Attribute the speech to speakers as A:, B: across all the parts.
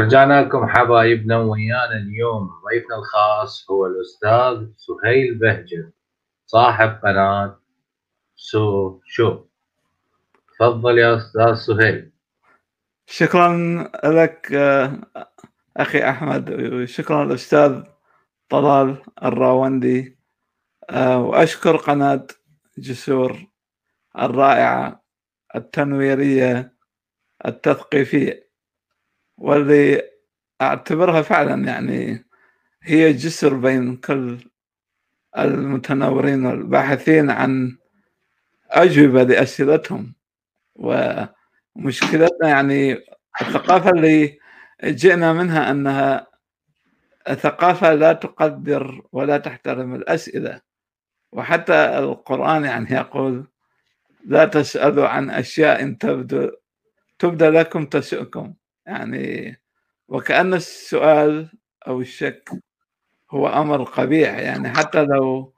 A: رجعنا لكم حبايبنا ويانا اليوم. ضيفنا الخاص هو الأستاذ سهيل بهجة صاحب قناة سو شو. تفضل يا أستاذ سهيل.
B: شكرا لك أخي أحمد. وشكرا الأستاذ طلال الراوندي وأشكر قناة جسور الرائعة التنويرية التثقيفية. واللي أعتبرها فعلا يعني هي جسر بين كل المتنورين والباحثين عن أجوبة لأسئلتهم. ومشكلتنا يعني الثقافة اللي جئنا منها أنها ثقافة لا تقدر ولا تحترم الأسئلة. وحتى القرآن يعني يقول لا تسألوا عن أشياء تبدو تبدأ لكم تسؤكم. يعني وكأن السؤال أو الشك هو أمر قبيح يعني حتى لو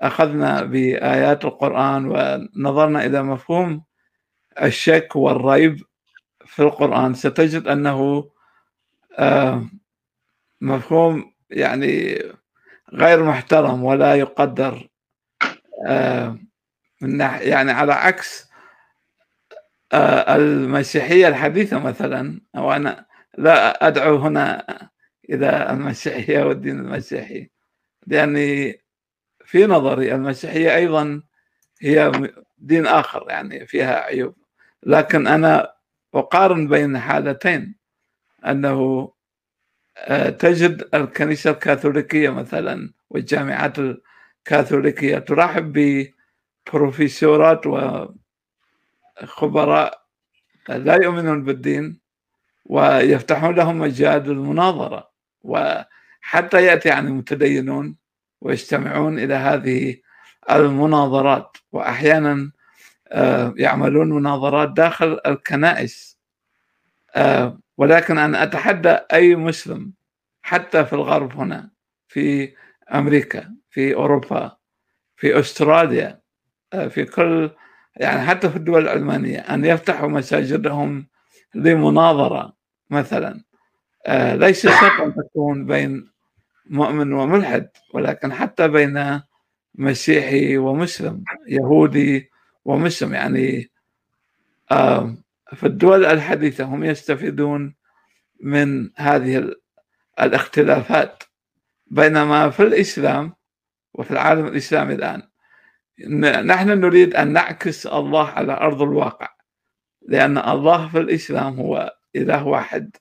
B: أخذنا بآيات القرآن ونظرنا إلى مفهوم الشك والريب في القرآن ستجد أنه آه، مفهوم يعني غير محترم ولا يقدر آه، من يعني على عكس آه، المسيحية الحديثة مثلا أو أنا لا أدعو هنا إلى المسيحية والدين المسيحي لأني في نظري المسيحية أيضا هي دين آخر يعني فيها عيوب. لكن أنا أقارن بين حالتين أنه آه، تجد الكنيسة الكاثوليكية مثلا والجامعات الكاثوليكية ترحب ببروفيسورات خبراء لا يؤمنون بالدين ويفتحون لهم مجال للمناظرة وحتى يأتي عن المتدينون ويجتمعون إلى هذه المناظرات وأحيانا آه، يعملون مناظرات داخل الكنائس. آه، ولكن أنا أتحدى أي مسلم حتى في الغرب هنا في أمريكا في أوروبا في أستراليا آه، في كل يعني حتى في الدول العلمانية أن يفتحوا مساجدهم لمناظرة مثلا. آه، ليس شرط أن تكون بين مؤمن وملحد ولكن حتى بين مسيحي ومسلم يهودي ومسلم. يعني في الدول الحديثة هم يستفيدون من هذه الاختلافات بينما في الإسلام وفي العالم الإسلامي الآن. نحن نريد أن نعكس الله على أرض الواقع لأن الله في الإسلام هو إله واحد.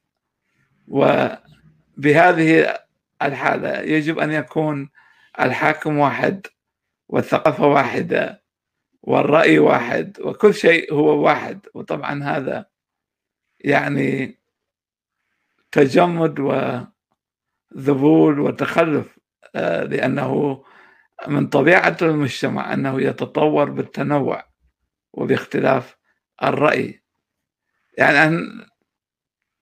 B: وبهذه الحالة يجب أن يكون الحاكم واحد والثقافة واحدة والرأي واحد وكل شيء هو واحد. وطبعا هذا يعني تجمد وذبول وتخلف آه، لأنه من طبيعة المجتمع أنه يتطور بالتنوع وباختلاف الرأي. يعني أن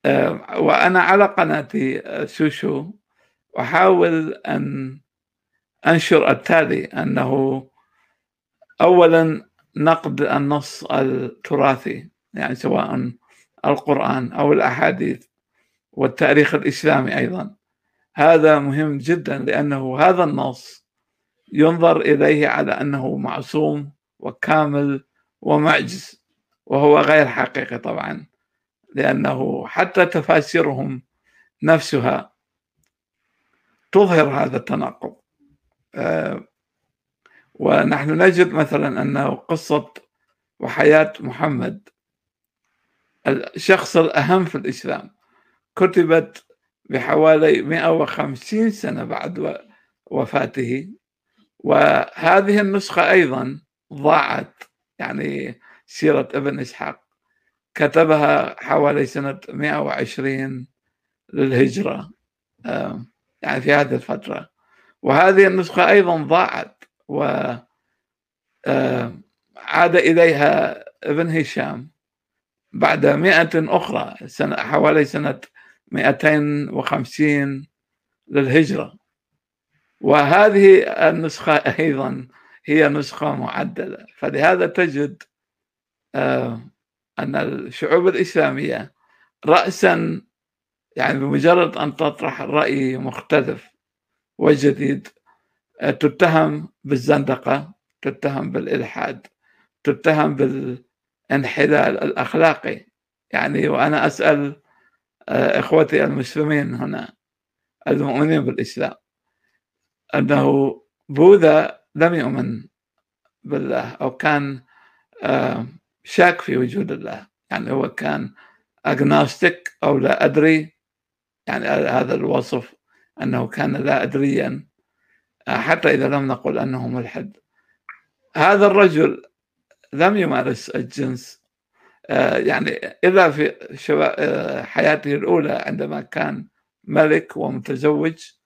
B: آه، وأنا على قناتي سوشو أحاول أن أنشر التالي أنه أولا نقد النص التراثي يعني سواء القرآن أو الأحاديث والتاريخ الإسلامي أيضا. هذا مهم جدا لأنه هذا النص ينظر إليه على أنه معصوم وكامل ومعجز وهو غير حقيقي طبعا لأنه حتى تفاسيرهم نفسها تظهر هذا التناقض. آه، ونحن نجد مثلا أنه قصة وحياة محمد الشخص الأهم في الإسلام كتبت بحوالي 150 سنة بعد وفاته. وهذه النسخة أيضا ضاعت يعني سيرة ابن إسحاق كتبها حوالي سنة 120 للهجرة يعني في هذه الفترة. وهذه النسخة أيضا ضاعت و عاد إليها ابن هشام بعد مئة أخرى سنة حوالي سنة 250 للهجرة. وهذه النسخة أيضا هي نسخة معدلة. فلهذا تجد آه، أن الشعوب الإسلامية رأسا يعني بمجرد أن تطرح رأي مختلف وجديد آه، تتهم بالزندقة تتهم بالإلحاد تتهم بالانحلال الأخلاقي. يعني وأنا أسأل آه، إخوتي المسلمين هنا المؤمنين بالإسلام أنه بوذا لم يؤمن بالله أو كان آه، شاك في وجود الله. يعني هو كان أجناستيك أو لا أدري. يعني هذا الوصف أنه كان لا أدريا آه، حتى إذا لم نقل أنه ملحد. هذا الرجل لم يمارس الجنس آه، يعني إلا في حياته الأولى عندما كان ملك ومتزوج.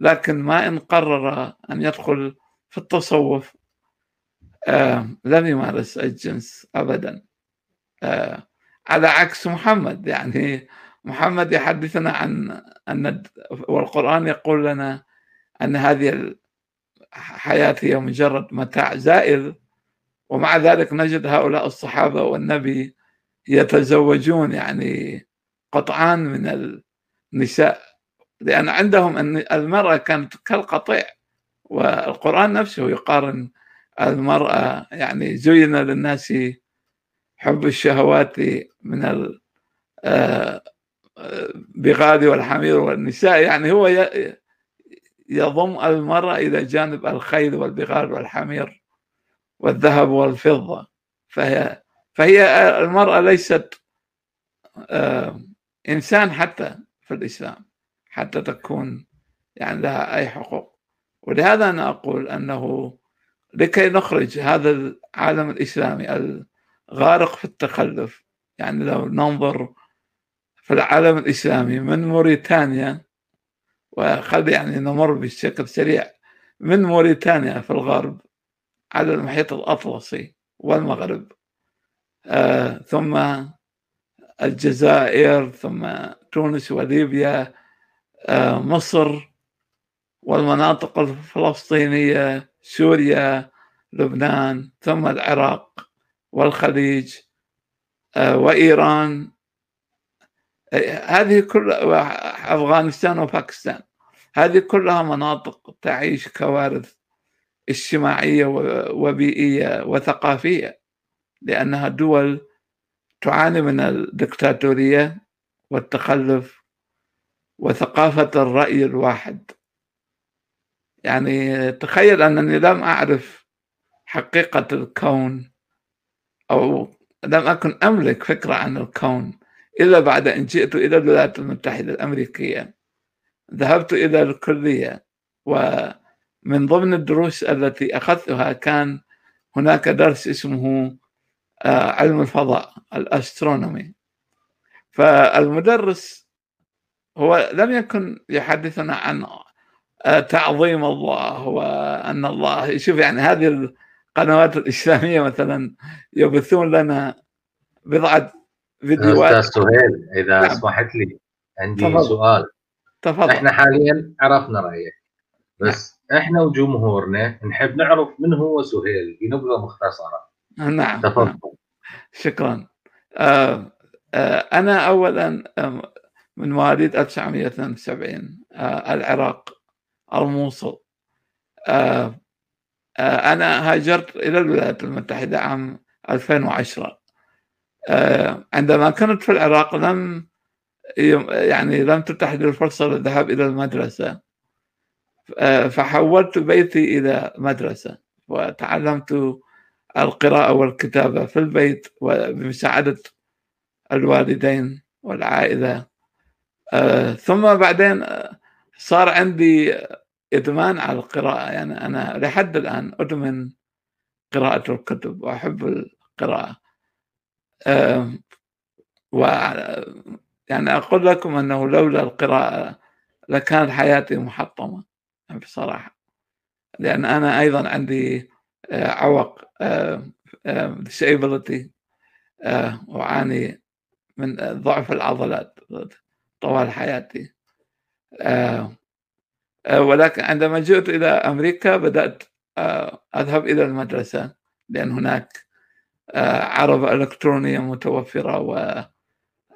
B: لكن ما إن قرر أن يدخل في التصوف آه لم يمارس الجنس أبدا. آه على عكس محمد يعني محمد يحدثنا عن أن والقرآن يقول لنا أن هذه الحياة هي مجرد متاع زائل ومع ذلك نجد هؤلاء الصحابة والنبي يتزوجون يعني قطعان من النساء. لأن عندهم أن المرأة كانت كالقطيع والقرآن نفسه يقارن المرأة يعني زين للناس حب الشهوات من البغال آه، والحمير والنساء. يعني هو يضم المرأة إلى جانب الخيل والبغال والحمير والذهب والفضة. فهي فهي المرأة ليست آه، إنسان حتى في الإسلام. حتى تكون يعني لها أي حقوق. ولهذا أنا أقول أنه لكي نخرج هذا العالم الإسلامي الغارق في التخلف يعني لو ننظر في العالم الإسلامي من موريتانيا وخل يعني نمر بشكل سريع من موريتانيا في الغرب على المحيط الأطلسي والمغرب آه ثم الجزائر ثم تونس وليبيا مصر والمناطق الفلسطينية سوريا لبنان ثم العراق والخليج آه، وإيران. آه، هذه كل أفغانستان وباكستان. هذه كلها مناطق تعيش كوارث اجتماعية وبيئية وثقافية لأنها دول تعاني من الدكتاتورية والتخلف وثقافة الرأي الواحد. يعني تخيل أنني لم أعرف حقيقة الكون أو لم أكن أملك فكرة عن الكون إلا بعد أن جئت إلى الولايات المتحدة الأمريكية. ذهبت إلى الكلية ومن ضمن الدروس التي أخذتها كان هناك درس اسمه آه، علم الفضاء الأسترونومي. فالمدرس هو لم يكن يحدثنا عن تعظيم الله وأن الله شوف يعني هذه القنوات الإسلامية مثلا يبثون لنا بضعة
A: فيديوهات أستاذ سهيل إذا نعم. اسمحت لي عندي تفضل. سؤال
B: تفضل
A: إحنا حاليا عرفنا رأيك بس نعم. إحنا وجمهورنا نحب نعرف من هو سهيل بنبذه مختصرة
B: نعم تفضل نعم. شكرا آه آه أنا اولا آه من مواليد 1972 آه العراق الموصل. آه، آه، أنا هاجرت إلى الولايات المتحدة عام 2010 آه، عندما كنت في العراق لم يعني لم تتح لي الفرصة للذهاب إلى المدرسة. فحولت بيتي إلى مدرسة وتعلمت القراءة والكتابة في البيت وبمساعدة الوالدين والعائلة. ثم بعدين صار عندي إدمان على القراءة. يعني أنا لحد الآن أدمن قراءة الكتب وأحب القراءة. و يعني أقول لكم أنه لولا القراءة لكانت حياتي محطمة بصراحة. لأن أنا أيضا عندي آه، عوق disability أعاني من ضعف العضلات. طوال حياتي. آه، ولكن عندما جئت إلى أمريكا بدأت آه، أذهب إلى المدرسة لأن هناك آه، عربة إلكترونية متوفرة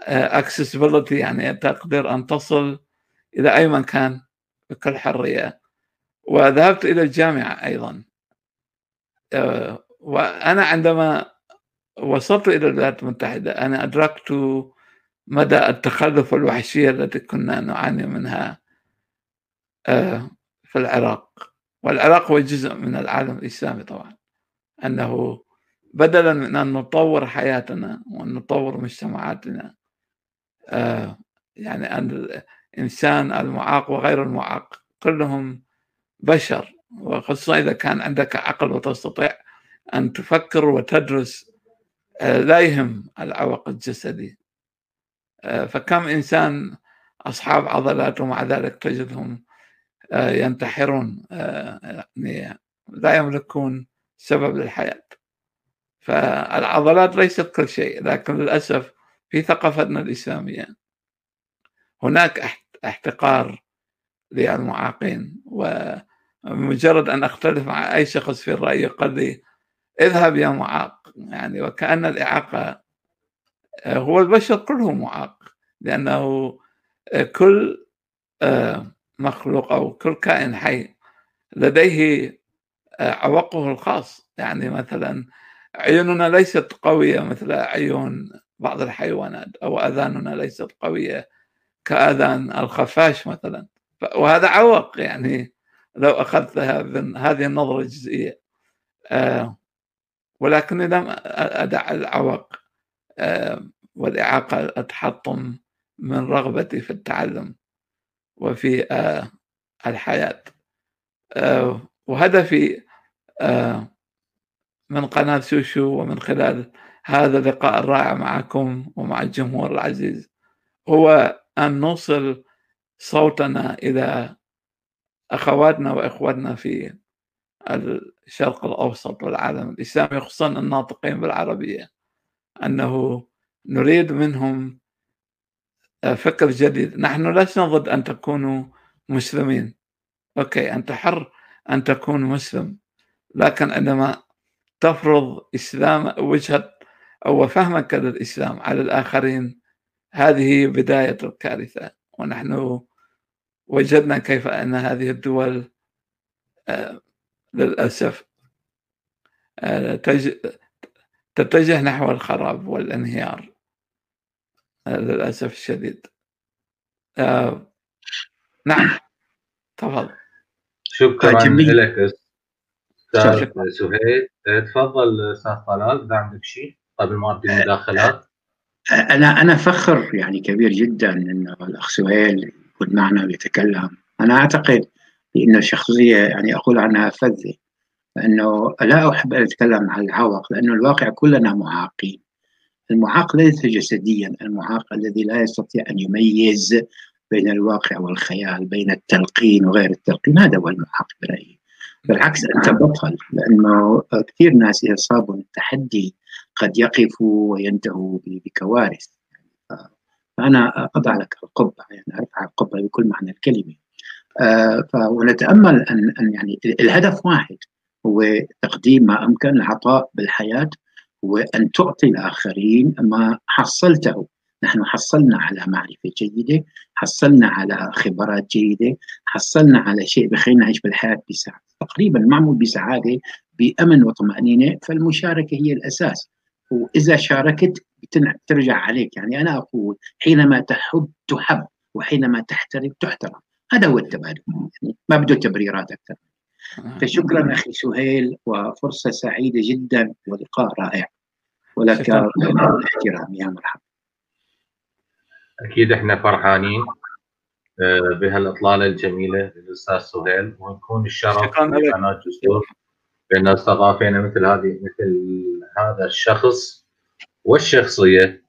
B: accessibility يعني تقدر أن تصل إلى أي مكان بكل حرية وذهبت إلى الجامعة أيضا. وأنا عندما وصلت إلى الولايات المتحدة أنا أدركت مدى التخلف والوحشية التي كنا نعاني منها في العراق. والعراق هو جزء من العالم الإسلامي طبعا. أنه بدلا من أن نطور حياتنا وأن نطور مجتمعاتنا يعني أن الإنسان المعاق وغير المعاق كلهم بشر. وخصوصا إذا كان عندك عقل وتستطيع أن تفكر وتدرس لا يهم العوق الجسدي. فكم إنسان أصحاب عضلات ومع ذلك تجدهم ينتحرون يعني لا يملكون سبب للحياة. فالعضلات ليست كل شيء لكن للأسف في ثقافتنا الإسلامية هناك احتقار للمعاقين. ومجرد أن أختلف مع أي شخص في الرأي يقول لي اذهب يا معاق يعني وكأن الإعاقة هو البشر كله معاق لأنه كل مخلوق أو كل كائن حي لديه عوقه الخاص. يعني مثلا عيوننا ليست قوية مثل عيون بعض الحيوانات أو أذاننا ليست قوية كأذان الخفاش مثلا. وهذا عوق يعني لو أخذت هذه النظرة الجزئية ولكني لم أدع العوق. والإعاقة أتحطم من رغبتي في التعلم وفي الحياة. وهدفي من قناة سوشو ومن خلال هذا اللقاء الرائع معكم ومع الجمهور العزيز هو أن نوصل صوتنا إلى أخواتنا وإخواتنا في الشرق الأوسط والعالم الإسلامي خصوصا الناطقين بالعربية. أنه نريد منهم فكر جديد. نحن لسنا ضد أن تكونوا مسلمين. أوكي أنت حر أن تكون مسلم لكن عندما تفرض إسلام وجهة أو فهمك للإسلام على الآخرين هذه بداية الكارثة. ونحن وجدنا كيف أن هذه الدول للأسف تتجه نحو الخراب والانهيار. للأسف الشديد. نعم تفضل.
A: شكرا لك أستاذ سهيل. تفضل أستاذ طلال إذا عندك شيء قبل ما ابدي المداخلات.
C: أنا أنا فخر يعني كبير جدا انه الأخ سهيل يكون معنا ويتكلم. أنا أعتقد بأن الشخصية يعني أقول عنها فذة. لأنه لا أحب ان أتكلم عن العوق لأنه الواقع كلنا معاقين. المعاق ليس جسديا المعاق الذي لا يستطيع أن يميز بين الواقع والخيال بين التلقين وغير التلقين. هذا هو المعاق برأيي. بالعكس أنت بطل لأنه كثير ناس يصابون التحدي قد يقفوا وينتهوا بكوارث. فأنا أضع لك القبعة يعني أرفع القبعة بكل معنى الكلمة. ونتأمل ان أن يعني الهدف واحد. هو تقديم ما أمكن العطاء بالحياة وان تعطي الآخرين ما حصلته. نحن حصلنا على معرفة جيدة حصلنا على خبرات جيدة حصلنا على شيء بخلينا نعيش بالحياة بسعادة. تقريبا معمول بسعادة بأمن وطمأنينة فالمشاركة هي الأساس. وإذا شاركت ترجع عليك. يعني أنا أقول حينما تحب تحب وحينما تحترم تحترم. هذا هو التبادل. يعني ما بده تبريرات أكثر. فشكرا أخي سهيل وفرصة سعيدة جدا ولقاء رائع. ولك الاحترام. يا مرحبا.
A: أكيد إحنا فرحانين بهالإطلالة الجميلة للأستاذ سهيل ونكون الشرف لقناه جسور بأن استضافينا مثل هذه مثل هذا الشخص والشخصية.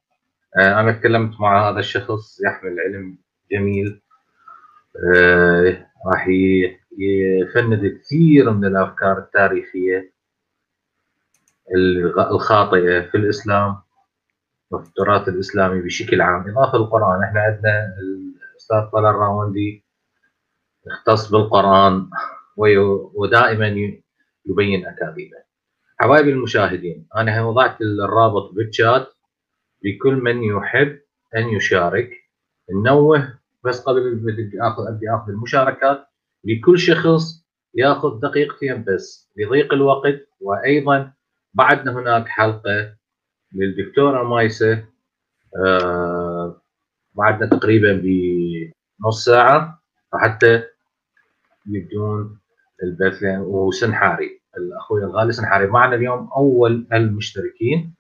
A: أنا تكلمت مع هذا الشخص يحمل علم جميل راح يفند كثير من الأفكار التاريخية الخاطئة في الإسلام وفي التراث الاسلامي بشكل عام. إضافة للقرآن إحنا عندنا الأستاذ طلال الراوندي يختص بالقرآن ودائما يبين أكاذيبه. حبايبي المشاهدين أنا وضعت الرابط بالشات لكل من يحب أن يشارك. ننوه بس قبل بدي اخذ ابدي أخذ المشاركات لكل شخص ياخذ دقيقتين بس لضيق الوقت وأيضا بعدنا هناك حلقة للدكتوره مايسه آه بعدنا تقريبا بنص ساعة حتى يبدون البث. وسنحاري الأخوي الغالي سنحاري. معنا اليوم أول المشتركين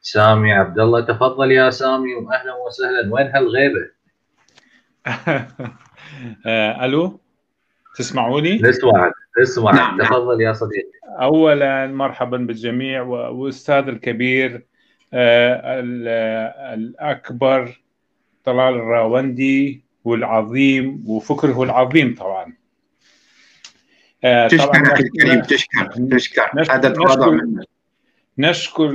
A: سامي عبد الله. تفضل يا سامي واهلا وسهلا. وين هالغيبة؟
D: آه، ألو؟ تسمعوني؟
A: نسمعك نسمعك نعم. تفضل يا صديقي.
D: اولا مرحبا بالجميع وأستاذ الكبير آه، الأكبر طلال الراوندي والعظيم وفكره العظيم طبعا.
C: آه، تشكر أخي الكريم تشكر تشكر. هذا تواضع منك.
D: نشكر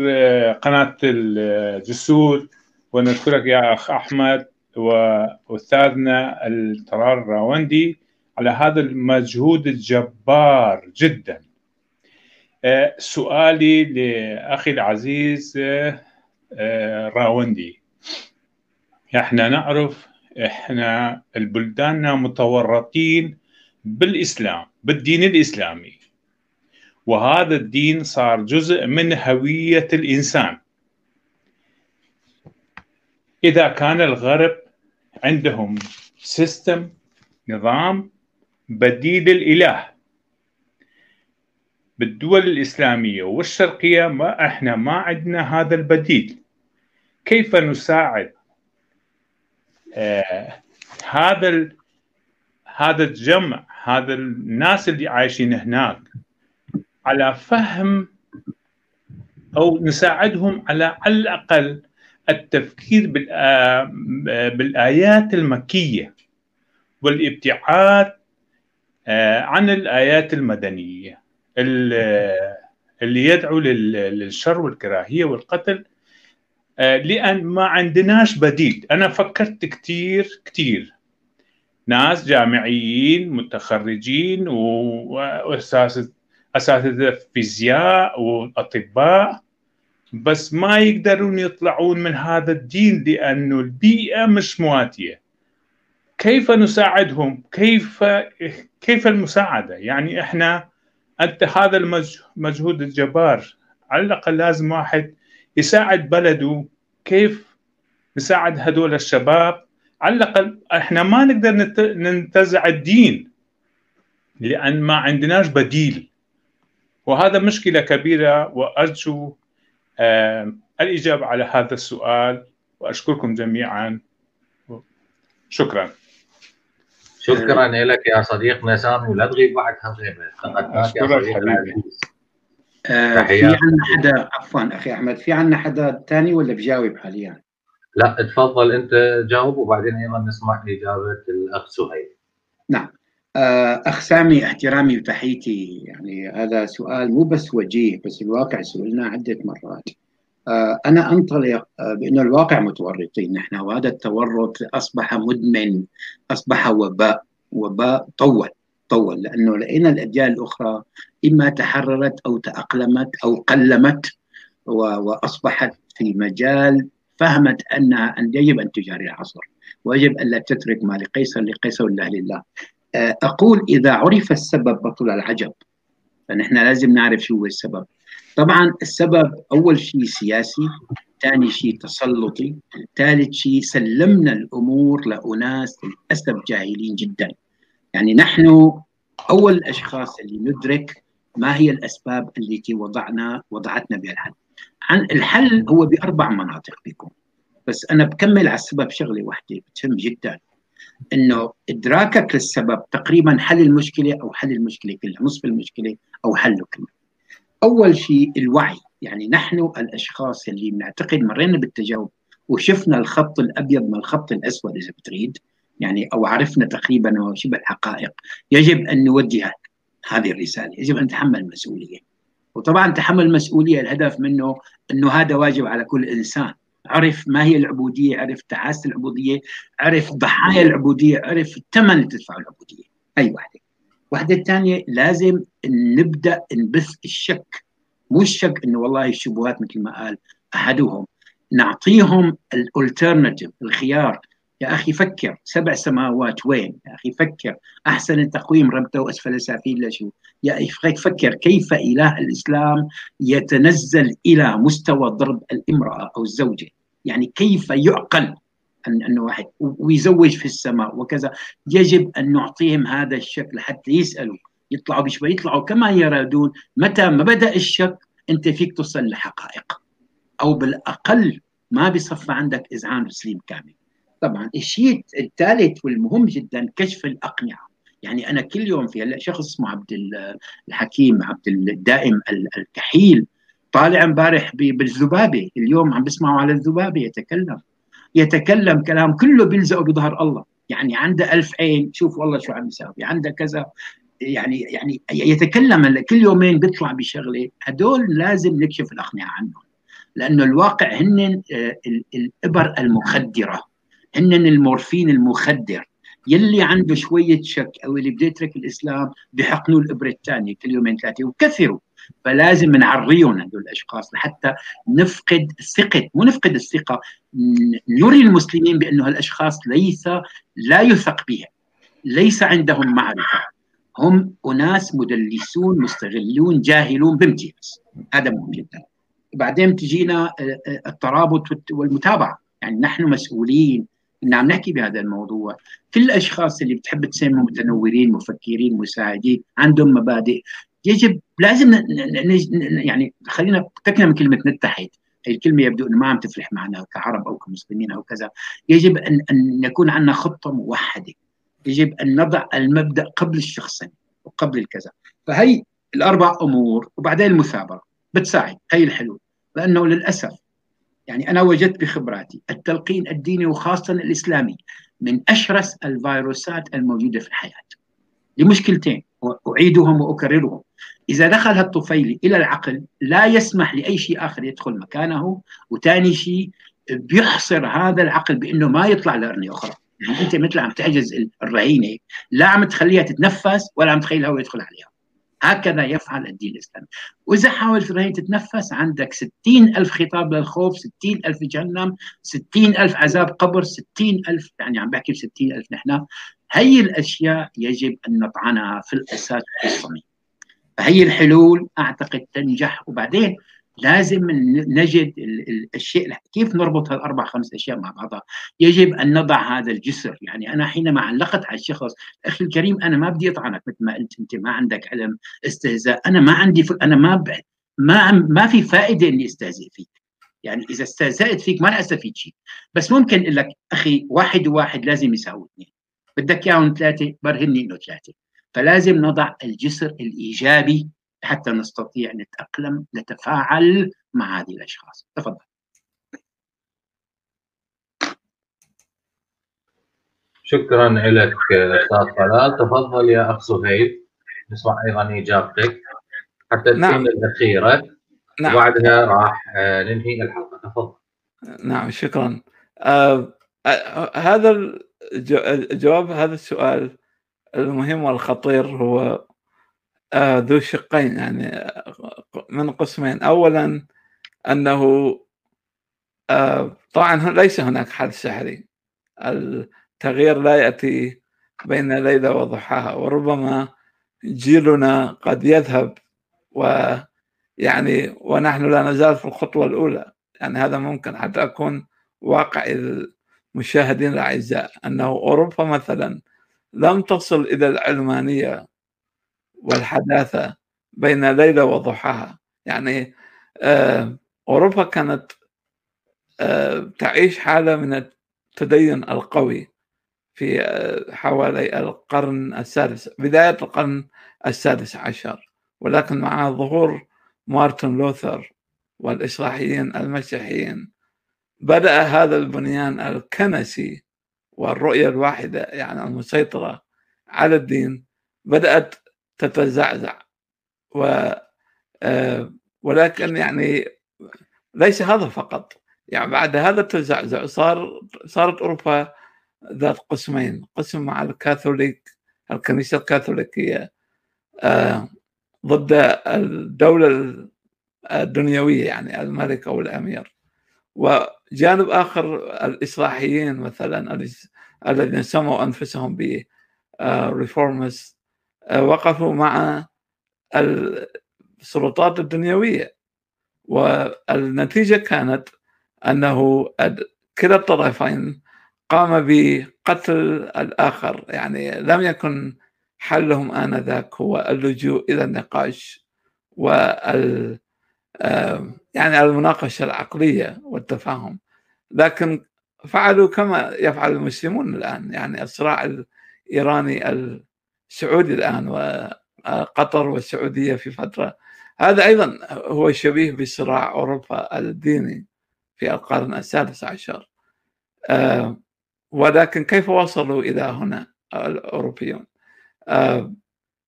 D: قناة الجسور ونشكرك يا أخ أحمد وأستاذنا الطلال الراوندي على هذا المجهود الجبار جدا. آه، سؤالي لأخي العزيز آه، آه، راوندي. إحنا نعرف إحنا البلداننا متورطين بالإسلام بالدين الإسلامي. وهذا الدين صار جزء من هوية الإنسان. إذا كان الغرب عندهم سيستم نظام بديل الإله. بالدول الإسلامية والشرقية ما إحنا ما عندنا هذا البديل. كيف نساعد؟ آه هذا ال... هذا الجمع هذا الناس اللي عايشين هناك على فهم أو نساعدهم على على الأقل التفكير بالآيات المكية والابتعاد آه، عن الآيات المدنية اللي يدعو للشر والكراهية والقتل. آه، لأن ما عندناش بديل. أنا فكرت كثير كثير ناس جامعيين متخرجين أساتذة فيزياء وأطباء. بس ما يقدرون يطلعون من هذا الدين لأنه البيئة مش مواتية. كيف نساعدهم؟ كيف كيف المساعدة؟ يعني إحنا أنت هذا المجهود الجبار على الأقل لازم واحد يساعد بلده كيف نساعد هدول الشباب. على الأقل إحنا ما نقدر ننتزع الدين لأن ما عندناش بديل. وهذا مشكلة كبيرة وأرجو الإجابة على هذا السؤال وأشكركم جميعا. شكرا.
A: شكرا لك يا صديقنا سامي ولا تغيب بعد هالغيبه
D: أشكرك حبيبي.
C: آه في عندنا حدا عفوا أخي أحمد في عندنا حدا ثاني ولا بجاوب حاليا؟
A: لا تفضل أنت جاوب وبعدين أيضا نسمع إجابة الاخ سهيل.
C: نعم. آه أخ سامي احترامي وتحيتي. يعني هذا سؤال مو بس وجيه بس الواقع سئلنا عدة مرات. آه أنا أنطلق آه بانه الواقع متورطين نحن وهذا التورط أصبح مدمن أصبح وباء وباء طول طول لأنه لقينا الاجيال الأخرى إما تحررت أو تأقلمت أو قلمت وأصبحت في مجال فهمت أنها أن يجب أن تجاري العصر ويجب أن لا تترك ما لقيصر لقيصر الله لله. آه، أقول إذا عرف السبب بطل العجب فنحن لازم نعرف شو هو السبب. طبعا السبب أول شيء سياسي ثاني شيء تسلطي ثالث شيء سلمنا الأمور لأناس للأسف جاهلين جدا. يعني نحن أول الاشخاص اللي ندرك ما هي الأسباب التي وضعنا وضعتنا بها الحل عن الحل هو بأربع مناطق بيكون. بس أنا بكمل على السبب شغلة واحدة بتهم جدا. إنه إدراكك للسبب تقريبا حل المشكلة أو حل المشكلة كلها نصف المشكلة أو حله كله. أول شيء الوعي يعني نحن الأشخاص اللي بنعتقد مرينا بالتجاوب وشفنا الخط الأبيض من الخط الأسود إذا بتريد يعني أو عرفنا تقريبا شبه الحقائق يجب أن نوجه هذه الرسالة يجب أن نتحمل المسؤولية. وطبعا تحمل المسؤولية الهدف منه إنه هذا واجب على كل إنسان. عرف ما هي العبودية عرف تعاسة العبودية عرف ضحايا العبودية عرف الثمن اللي تدفعه العبودية. أي واحدة واحدة الثانية لازم نبدأ نبث الشك. مو الشك إنه والله الشبهات مثل ما قال أحدهم. نعطيهم الالترناتيف الخيار. يا أخي فكر. سبع سماوات وين؟ يا أخي فكر. أحسن التقويم ربته وأسفل سافين لشو؟ يا أخي فكر. كيف إله الإسلام يتنزل إلى مستوى ضرب الإمرأة أو الزوجة، يعني كيف يعقل ان انه واحد ويزوج في السماء وكذا، يجب أن نعطيهم هذا الشكل حتى يسألوا يطلعوا بشوي يطلعوا كما يرادون، متى ما بدأ الشك أنت فيك تصل لحقائق. أو بالأقل ما بصفى عندك إذعان تسليم كامل. طبعا الشيء الثالث والمهم جدا كشف الأقنعة. يعني أنا كل يوم في هلا شخص اسمه عبد الحكيم عبد الدائم الكحيل. طالع امبارح بالذبابه اليوم عم بسمعوا على الذبابه يتكلم. يتكلم كلام كله بيلزقه بظهر الله. يعني عنده ألف عين. شوف والله شو عم يساوي. عنده كذا. يعني يعني يتكلم هلا كل يومين بيطلع بشغلة. هدول لازم نكشف الأقنعة عنهم. لأنه الواقع هن الإبر المخدرة. هن المورفين المخدر. يلي عنده شوية شك أو اللي بده يترك الإسلام بحقنوا الإبرة الثانية كل يومين ثلاثة. وكثروا. فلازم نعريهم هدول الأشخاص لحتى نفقد الثقة مو نفقد الثقة نري المسلمين بأنه هالأشخاص ليس لا يثق بهم ليس عندهم معرفة. هم أناس مدلسون مستغلون جاهلون بامتياز. هذا مهم جدا. بعدين تجينا الترابط والمتابعة. يعني نحن مسؤولين. إن عم نحكي بهذا الموضوع كل الأشخاص اللي بتحب تسموا متنورين مفكرين مساعدين عندهم مبادئ. يجب لازم يعني خلينا فكنا من كلمة نتحد. هي الكلمة يبدو إنه ما عم تفلح معنا كعرب أو كمسلمين أو كذا. يجب ان أن يكون عندنا خطة موحدة. يجب أن نضع المبدأ قبل الشخصين وقبل الكذا. فهي الأربع أمور وبعدين المثابرة. بتساعد. هي الحلول. لأنه للأسف يعني أنا وجدت بخبراتي التلقين الديني وخاصة الإسلامي من أشرس الفيروسات الموجودة في الحياة. لمشكلتين. أعيدهم وأكررهم. إذا دخل هالطفيلي إلى العقل لا يسمح لأي شيء آخر يدخل مكانه وثاني شيء بيحصر هذا العقل بأنه ما يطلع لأرنية أخرى. يعني أنت مثل عم تحجز الرهينة لا عم تخليها تتنفس ولا عم تخلي الهواء يدخل عليها. هكذا يفعل الدين الإسلامي. وإذا حاولت هي تتنفس عندك ستين ألف خطاب للخوف ستين ألف جهنم ستين ألف عذاب قبر ستين ألف يعني عم بحكي بستين ألف نحن. هي الأشياء يجب أن نطعنها في الأساس في الصميم فهي الحلول أعتقد تنجح. وبعدين لازم نجد الشيء كيف نربط هالأربع خمس أشياء مع بعضها؟ يجب أن نضع هذا الجسر. يعني أنا حينما علقت على الشخص أخي الكريم أنا ما بدي أطعنك مثل ما قلت. أنت ما عندك علم استهزاء. أنا ما عندي. أنا ما ب... ما ما في فائدة إني أستهزئ فيك. يعني إذا استهزأت فيك ما راح أستفيد شيء. بس ممكن أقول لك أخي واحد وواحد لازم يساوي اثنين. بدك إياهم ثلاثة برهني إنه ثلاثة. فلازم نضع الجسر الإيجابي حتى نستطيع نتأقلم نتفاعل مع هذه الأشخاص. تفضل.
A: شكرا لك أستاذ طلال تفضل يا أخ سهيل نسمع أيضا إجابتك. حتى تكون نعم. الأخيرة. نعم. وبعدها راح آه، ننهي الحلقة. تفضل.
B: نعم شكرا. آه هذا الجواب هذا السؤال المهم والخطير هو آه ذو شقين يعني من قسمين. اولا أنه آه طبعا ليس هناك حل سحري التغيير لا يأتي بين ليلة وضحاها وربما جيلنا قد يذهب ويعني ونحن لا نزال في الخطوة الأولى. يعني هذا ممكن حتى أكون واقع المشاهدين الأعزاء أنه أوروبا مثلا لم تصل إلى العلمانية والحداثة بين ليلة وضحاها. يعني آه، أوروبا كانت آه، تعيش حالة من التدين القوي في آه، حوالي القرن السادس بداية القرن السادس عشر. ولكن مع ظهور مارتن لوثر والإصلاحيين المسيحيين بدأ هذا البنيان الكنسي والرؤية الواحدة يعني المسيطرة على الدين بدأت تتزعزع. و آه، ولكن يعني ليس هذا فقط. يعني بعد هذا التزعزع صار صارت أوروبا ذات قسمين قسم مع الكاثوليك الكنيسة الكاثوليكية آه، ضد الدولة الدنيوية يعني الملك أو الامير جانب آخر الإصلاحيين مثلا الذين سموا أنفسهم ب ريفورمز وقفوا مع السلطات الدنيوية. والنتيجة كانت أنه كلا الطرفين قام بقتل الآخر. يعني لم يكن حلهم آنذاك هو اللجوء إلى النقاش وال يعني المناقشة العقلية والتفاهم. لكن فعلوا كما يفعل المسلمون الآن يعني الصراع الإيراني السعودي الآن وقطر والسعودية في فترة. هذا أيضا هو شبيه بصراع أوروبا الديني في القرن السادس عشر. ولكن كيف وصلوا إلى هنا الأوروبيون؟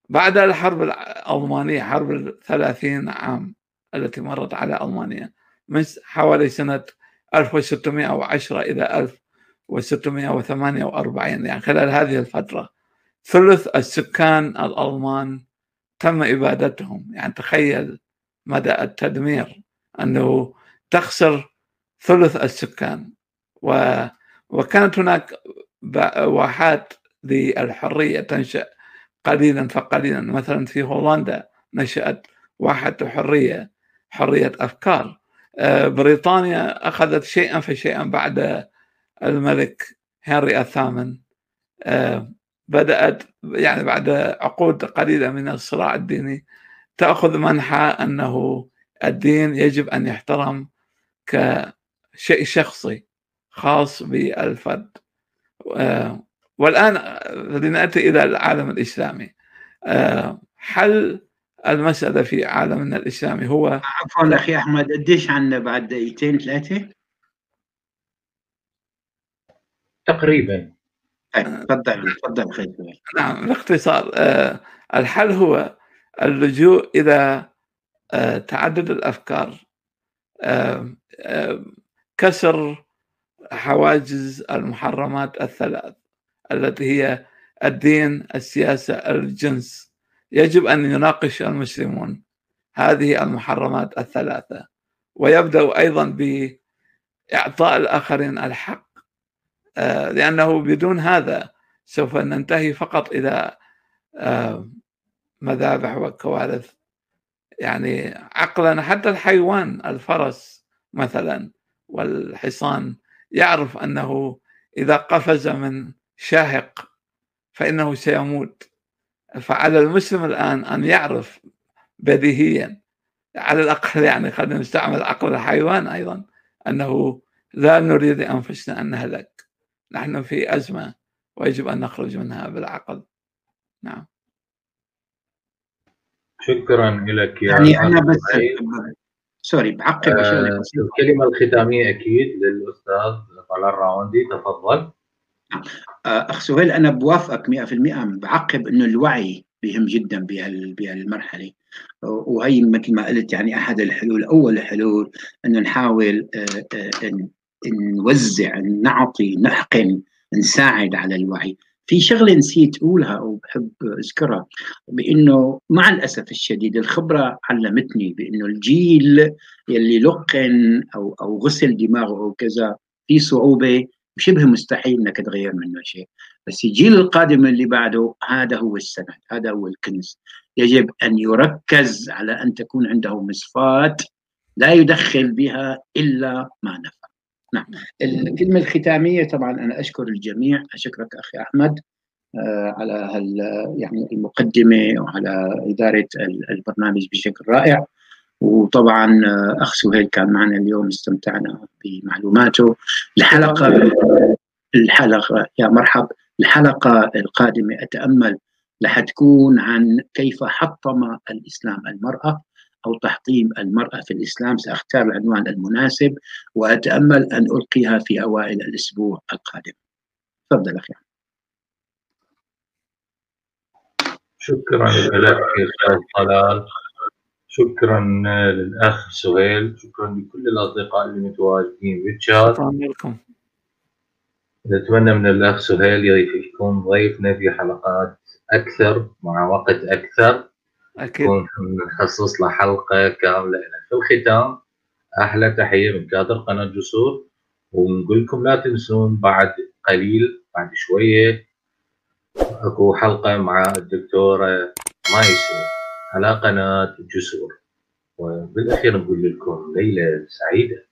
B: بعد الحرب الألمانية حرب الثلاثين عام التي مرت على ألمانيا. من حوالي سنة 1610 إلى 1648 يعني خلال هذه الفترة ثلث السكان الألمان تم إبادتهم. يعني تخيل مدى التدمير أنه تخسر ثلث السكان. و وكانت هناك واحات للحرية تنشأ قليلا فقليلا. مثلا في هولندا نشأت واحة حرية حرية أفكار. آه، بريطانيا أخذت شيئا فشيئا بعد الملك هنري الثامن. آه، بدأت يعني بعد عقود قليلة من الصراع الديني تأخذ منحى أنه الدين يجب أن يحترم كشيء شخصي خاص بالفرد. آه، والآن لنأتي إلى العالم الإسلامي. حل المسألة في عالمنا الإسلامي هو
C: عفوا أخي أحمد قديش عنا بعد دقيقتين ثلاثة؟
A: تقريبا.
C: طيب، تفضل تفضل خير
B: نعم باختصار الحل هو اللجوء إلى تعدد الأفكار كسر حواجز المحرمات الثلاث التي هي الدين السياسة الجنس. يجب أن يناقش المسلمون هذه المحرمات الثلاثة. ويبدأ أيضا بإعطاء الآخرين الحق آه، لأنه بدون هذا سوف ننتهي فقط إلى آه، مذابح وكوارث. يعني عقلا حتى الحيوان الفرس مثلا والحصان يعرف أنه إذا قفز من شاهق فإنه سيموت. فعلى المسلم الآن أن يعرف بديهيا على الأقل يعني خلينا نستعمل عقل الحيوان أيضا أنه لا نريد أنفسنا أن نهلك. نحن في أزمة ويجب أن نخرج منها بالعقل. نعم.
A: شكرا لك يا
C: يعني أنا بس سوري بعقب
A: آه الكلمة الختامية أكيد للأستاذ طلال راوندي تفضل.
C: أخ سهيل أنا بوافقك 100% بعقب إنه الوعي بهم جدا بهالمرحلة. وهي مثل ما قلت يعني أحد الحلول أول الحلول إنه نحاول آه، آه، نوزع نعطي نحقن نساعد على الوعي. في شغلة نسيت أقولها وبحب أذكرها بإنه مع الأسف الشديد الخبرة علمتني بإنه الجيل يلي لقن أو أو غسل دماغه أو كذا في صعوبة شبه مستحيل إنك تغير منه شيء. بس الجيل القادم اللي بعده هذا هو السند هذا هو الكنز. يجب أن يركز على أن تكون عنده مصفاة لا يدخل بها إلا ما نفع. نعم. الكلمة الختامية طبعا أنا أشكر الجميع. أشكرك أخي أحمد آه، على يعني المقدمة وعلى إدارة البرنامج بشكل رائع. وطبعا آه، أخ سهيل كان معنا اليوم استمتعنا بمعلوماته. الحلقة الحلقة يا مرحب. الحلقة القادمة أتأمل رح تكون عن كيف حطم الإسلام المرأة أو تحطيم المرأة في الإسلام. سأختار العنوان المناسب وأتأمل أن ألقيها في أوائل الأسبوع القادم. تفضل أخي.
A: شكرا لك أستاذ طلال. شكرا للاخ سهيل. شكرا لكل الأصدقاء اللي متواجدين بالشات شكرا لكم. نتمنى من الأخ سهيل يكون ضيفنا في حلقات أكثر مع وقت أكثر. أكيد. نخصص له حلقة كاملة في الختام. أحلى تحية من كادر قناة جسور. ونقول لكم لا تنسون بعد قليل بعد شوية أكو حلقة مع الدكتورة مايسه على قناة جسور وبالأخير نقول لكم ليلة سعيدة.